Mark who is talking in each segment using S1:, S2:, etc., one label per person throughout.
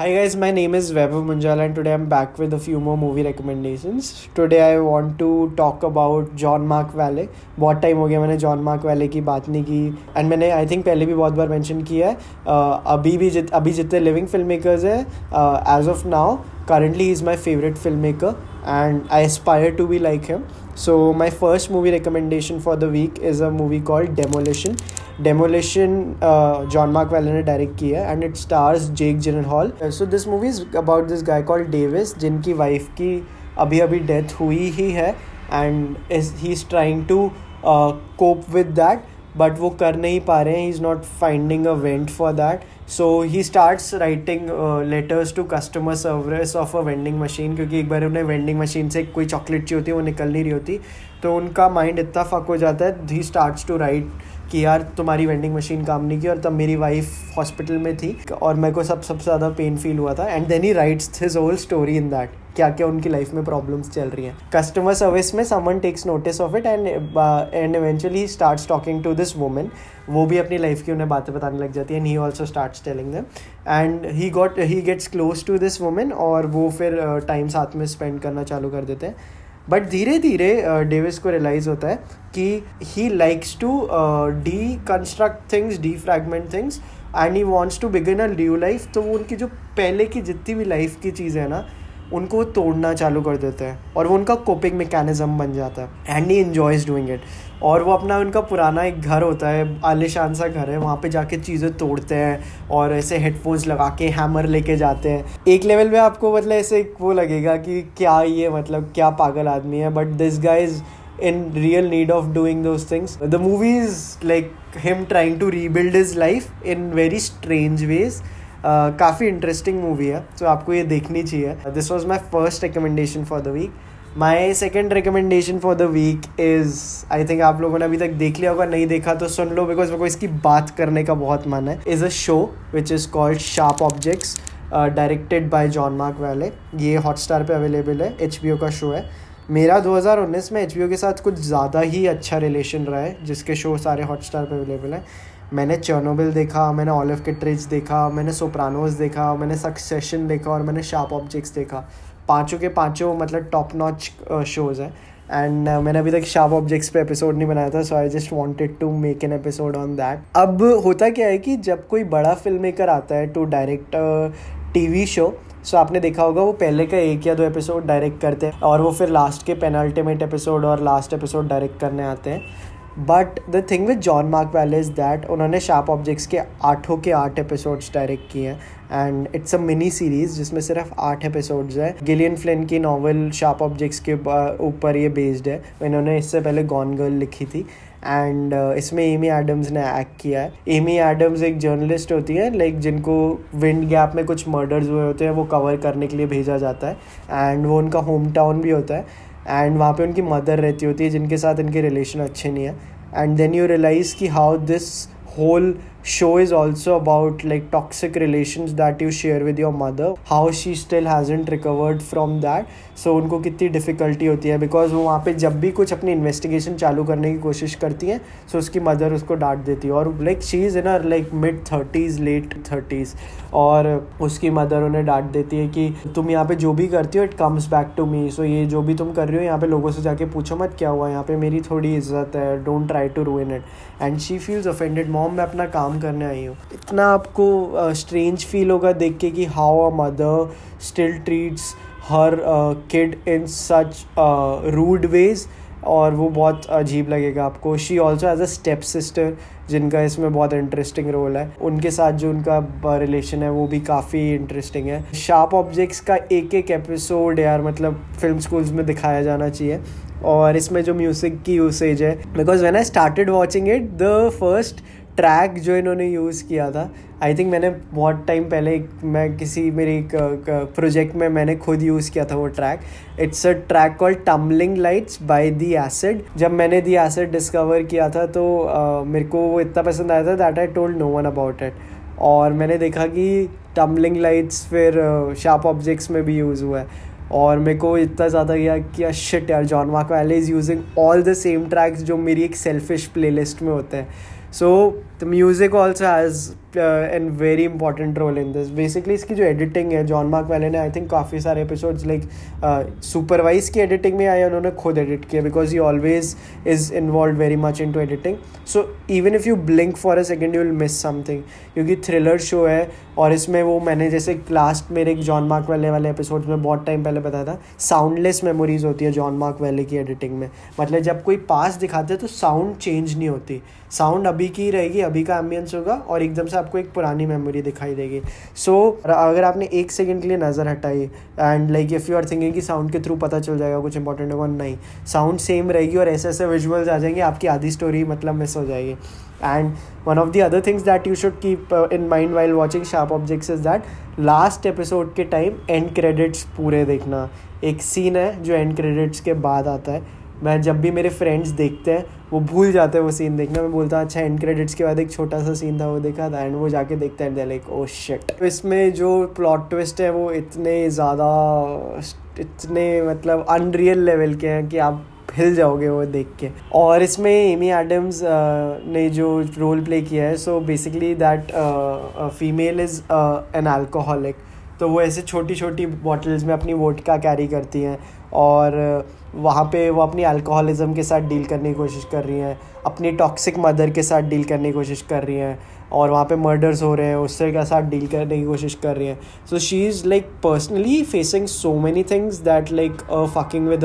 S1: Hi guys, my name is Vaibhav Munjala and today I'm back with a few more movie recommendations. Today I want to talk about John Mark Valle. बहुत time हो गया मैंने Jean mark वाले की बात नहीं की and मैंने आई थिंक पहले भी बहुत बार मेंशन किया है uh, अभी भी जित अभी जितने लिविंग फ़िल्म मेकर्स हैं as of now currently he's my favorite filmmaker and i aspire to be like him so my first movie recommendation for the week is a movie called demolition uh, john mark Waller ने direct किया है and it stars Jake Gyllenhaal so this movie is about this guy call Davis जिनकी wife की अभी अभी death हुई ही है and he is trying to cope with that but वो कर नहीं पा रहे हैं he is not finding a vent for that so he starts writing letters to customer service of a vending machine क्योंकि एक बार उन्हें वेंडिंग मशीन से कोई चॉकलेट चाहिए होती है वो निकल नहीं रही होती तो उनका माइंड इतना फक हो जाता है ही स्टार्ट्स टू राइट कि यार तुम्हारी वेंडिंग मशीन काम नहीं की और तब मेरी वाइफ हॉस्पिटल में थी और मेरे को सब सबसे ज़्यादा पेन फील हुआ था। And then he writes his whole story in that क्या क्या उनकी लाइफ में प्रॉब्लम्स चल रही हैं। कस्टमर सर्विस में someone takes notice of it and and eventually starts talking to this women वो भी अपनी लाइफ की उन्हें बातें बताने लग जाती है and he also start telling them and he got he gets close to this women और वो फिर टाइम uh, साथ में स्पेंड करना चालू कर देते हैं। बट धीरे धीरे डेविस को रियलाइज़ होता है कि he likes to deconstruct things defragment things and he wants to begin a new life तो वो उनकी जो पहले की जितनी भी लाइफ की चीज़ है ना उनको तोड़ना चालू कर देते हैं और वो उनका कोपिंग मैकेनिज्म बन जाता है and he enjoys doing it और वो अपना उनका पुराना एक घर होता है, आलिशान सा घर है, वहाँ पे जाके चीज़ें तोड़ते हैं और ऐसे हेडफोन्स लगा के हैमर लेके जाते हैं एक लेवल में आपको मतलब ऐसे वो लगेगा कि क्या ये मतलब क्या पागल आदमी है but this guys in real need of doing those things. The movie is like him trying to rebuild his life in very strange ways. काफ़ी इंटरेस्टिंग मूवी है तो आपको ये देखनी चाहिए। This was my first recommendation for the week my second recommendation for the week is I think आप लोगों ने अभी तक देख लिया होगा, नहीं देखा तो सुन लो बिकॉज़ मेरे को इसकी बात करने का बहुत मन है। Is a show which is called Sharp Objects directed by John Mark Vallee ये हॉटस्टार पे अवेलेबल है एच बी ओ का शो है। मेरा 2019 में एच बी ओ के साथ कुछ ज़्यादा ही अच्छा रिलेशन रहा है, जिसके शो सारे हॉटस्टार पे अवेलेबल हैं। मैंने चर्नोबिल देखा मैंने ऑलिव किट्रिज देखा मैंने सोप्रानोज देखा मैंने सक्सेशन देखा और मैंने शार्प ऑब्जेक्ट्स देखा। पाँचों के पाँचों मतलब टॉप नॉच शोज़ हैं। एंड uh, मैंने अभी तक शार्प ऑब्जेक्ट्स पे एपिसोड नहीं बनाया था so I just wanted to make an episode on that अब होता क्या है कि जब कोई बड़ा फ़िल्म मेकर आता है to direct T V show सो आपने देखा होगा वो पहले का एक या दो एपिसोड डायरेक्ट करते हैं और वो फिर लास्ट के पेनल्टीमेट एपिसोड और लास्ट एपिसोड डायरेक्ट करने आते हैं। But the thing with Jean Marc Vallee is that उन्होंने शार्प ऑब्जेक्ट्स के आठों के आठ एपिसोड्स डायरेक्ट किए हैं and it's a mini series जिसमें सिर्फ़ आठ एपिसोड्स है। गिलियन फ्लिन की नावल शार्प ऑब्जेक्ट्स के ऊपर ये बेस्ड है। इन्होंने इससे पहले गॉन गर्ल लिखी थी एंड uh, इसमें एमी एडम्स ने एक्ट किया है। एमी एडम्स एक जर्नलिस्ट होती है लाइक जिनको विंड गैप में कुछ मर्डर्स हुए होते हैं वो कवर करने के लिए भेजा जाता है एंड वो उनका होम टाउन भी होता है। एंड वहाँ पे उनकी मदर रहती होती है, जिनके साथ इनके रिलेशन अच्छे नहीं है। एंड देन यू रियलाइज़ कि how this whole show is also about like toxic relations that you share with your mother. How she still hasn't recovered from that. So, उनको कितनी डिफ़िकल्टी होती है बिकॉज़ वो वहाँ पे जब भी कुछ अपनी इन्वेस्टिगेशन चालू करने की कोशिश करती हैं so उसकी मदर उसको डांट देती है। और like she is in her like mid thirties late thirties और उसकी मदर उन्हें डांट देती है कि तुम यहाँ पे जो भी करती हो it comes back to me so ये जो भी तुम कर रही हो यहाँ पे लोगों से जाके पूछो मत क्या हुआ यहाँ पे मेरी थोड़ी इज़्ज़त है don't try to ruin it and she feels offended mom मैं अपना काम करने आई हूँ। इतना आपको स्ट्रेंज फील होगा देख के कि how a mother still treats her kid in such rude ways और वो बहुत अजीब लगेगा आपको। She also as a step sister जिनका इसमें बहुत इंटरेस्टिंग रोल है। उनके साथ जो उनका रिलेशन है वो भी काफ़ी इंटरेस्टिंग है। शार्प ऑब्जेक्ट्स का एक एक एपिसोड यार मतलब फ़िल्म स्कूल्स में दिखाया जाना चाहिए। और इसमें जो म्यूज़िक की यूसेज है because when I started watching it the first track जो इन्होंने यूज़ किया था। आई थिंक मैंने बहुत टाइम पहले एक मैं किसी मेरी प्रोजेक्ट में मैंने खुद यूज़ किया था वो track it's a track call Tumbling Lights by the Acid जब मैंने दी एसिड डिस्कवर किया था तो uh, मेरे को वो इतना पसंद आया था that I told no one about it और मैंने देखा कि टम्बलिंग लाइट्स फिर शार्प ऑब्जेक्ट्स में भी यूज़ हुआ है। और मेरे को इतना ज़्यादा किया कि शिट यार John Mark Vallee is using all the same tracks जो मेरी एक सेल्फिश प्लेलिस्ट में होते हैं। So the music also has an very important role in this basically इसकी जो एडिटिंग है जॉन मार्क वाले ने आई थिंक काफ़ी सारे एपिसोड्स लाइक सुपरवाइज की एडिटिंग में आए उन्होंने खुद एडिट किया because he always is involve very much in to editing so even if you blink for a second you will miss something क्योंकि थ्रिलर शो है, और इसमें वो मैंने जैसे लास्ट मेरे एक जॉन मार्क वाले वाले एपिसोड में बहुत टाइम पहले बताया था साउंडलेस मेमोरीज होती है जॉन मार्क वाले की एडिटिंग में. मतलब जब कोई पास दिखाते हैं तो साउंड चेंज नहीं होती. साउंड अभी की रहेगी, अभी का एम्बियंस होगा, और एकदम से आपको एक पुरानी मेमोरी दिखाई देगी। सो so, अगर आपने एक सेकेंड के लिए नज़र हटाई and like if you are thinking कि साउंड के थ्रू पता चल जाएगा कुछ इंपॉर्टेंट होगा नहीं। साउंड सेम रहेगी और ऐसे ऐसे विजुअल्स आ जाएँगे आपकी आधी स्टोरी मतलब मिस हो जाएगी। And one of the other things that you should keep in mind while watching Sharp Objects is that last episode के टाइम एंड क्रेडिट्स पूरे देखना। एक सीन है जो एंड क्रेडिट्स के बाद आता है। मैं जब भी मेरे फ्रेंड्स देखते हैं, वो भूल जाते हैं वो सीन देखना। मैं बोलता अच्छा एंड क्रेडिट्स के बाद एक छोटा सा सीन था वो देखा था एंड वो जाके देखते हैं। लाइक ओ शिट इसमें जो प्लॉट ट्विस्ट है, वो इतने ज़्यादा इतने मतलब अनरियल लेवल के हैं कि आप हिल जाओगे वो देख के। और इसमें एमी एडम्स ने जो रोल प्ले किया है so basically that female is an alcoholic तो वो ऐसे छोटी छोटी बॉटल्स में अपनी वोट का कैरी करती हैं। और वहाँ पे वो अपनी अल्कोहलिज्म के साथ डील करने की कोशिश कर रही हैं, अपनी टॉक्सिक मदर के साथ डील करने की कोशिश कर रही हैं और वहाँ पे मर्डर्स हो रहे हैं, उससे के साथ डील करने की कोशिश कर रही हैं। So she is like personally facing so many things that like fucking with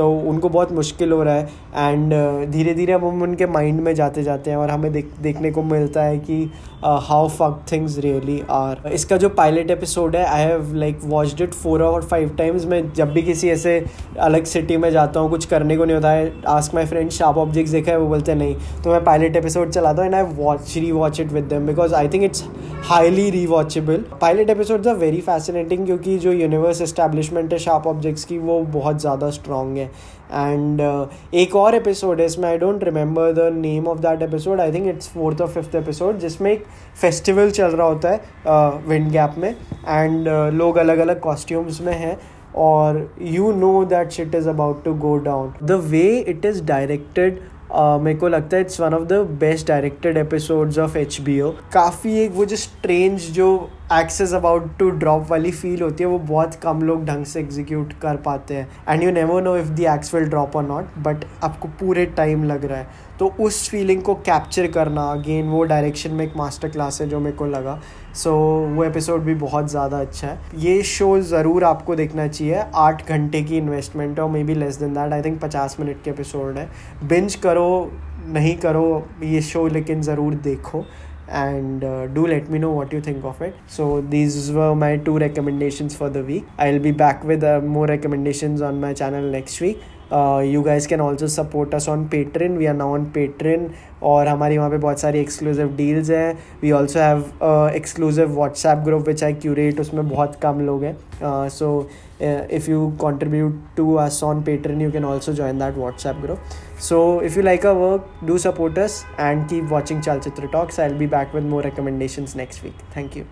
S1: तो उनको बहुत मुश्किल हो रहा है। एंड uh, धीरे धीरे हम उनके माइंड में जाते जाते हैं और हमें देख देखने को मिलता है कि how fuck things really are इसका जो पायलट एपिसोड है I have like watched it four और फाइव टाइम्स मैं जब भी किसी ऐसे अलग सिटी में जाता हूँ कुछ करने को नहीं होता है। Ask my friend Sharp Objects देखा है वो बोलते नहीं तो मैं पायलट एपिसोड चलाता हूँ and I watch rewatch it with them because I think it's highly rewatchable pilot episodes are very fascinating क्योंकि जो यूनिवर्स इस्टेब्लिशमेंट है शार्प ऑब्जेक्ट्स की वो बहुत ज़्यादा स्ट्रॉन्ग है। एंड uh, एक और एपिसोड है इसमें I don't remember the name of that episode I think it's fourth और फिफ्थ एपिसोड जिसमें एक फेस्टिवल चल रहा होता है विंड uh, गैप में. एंड uh, लोग अलग अलग कॉस्ट्यूम्स में हैं और you know that shit is about to go down the way it is directed मेरे को लगता है it's one of the best directed episodes of H B O काफ़ी एक वो जो स्ट्रेंज जो axe is about to drop वाली फील होती है वो बहुत कम लोग ढंग से एग्जीक्यूट कर पाते हैं। And you never know if the axe will drop और नॉट बट आपको पूरे टाइम लग रहा है। तो उस फीलिंग को कैप्चर करना अगेन वो डायरेक्शन में एक मास्टर क्लास है जो मेरे को लगा। सो so, वो एपिसोड भी बहुत ज़्यादा अच्छा है। ये शो ज़रूर आपको देखना चाहिए। आठ घंटे की इन्वेस्टमेंट है और may be less than that I think पचास मिनट के एपिसोड है। बिंज करो नहीं करो ये शो लेकिन ज़रूर देखो। And uh, do let me know what you think of it. So these were my two recommendations for the week. I'll be back with uh, more recommendations on my channel next week uh, you guys can also support us on patreon we are now on patreon और हमारी वहाँ पे बहुत सारी exclusive deals हैं we also have exclusive WhatsApp group which I curate उसमें बहुत कम लोग हैं so if you contribute to us on Patreon you can also join that WhatsApp group so if you like our work do support us and keep watching chalchitra talks i'll be back with more recommendations next week thank you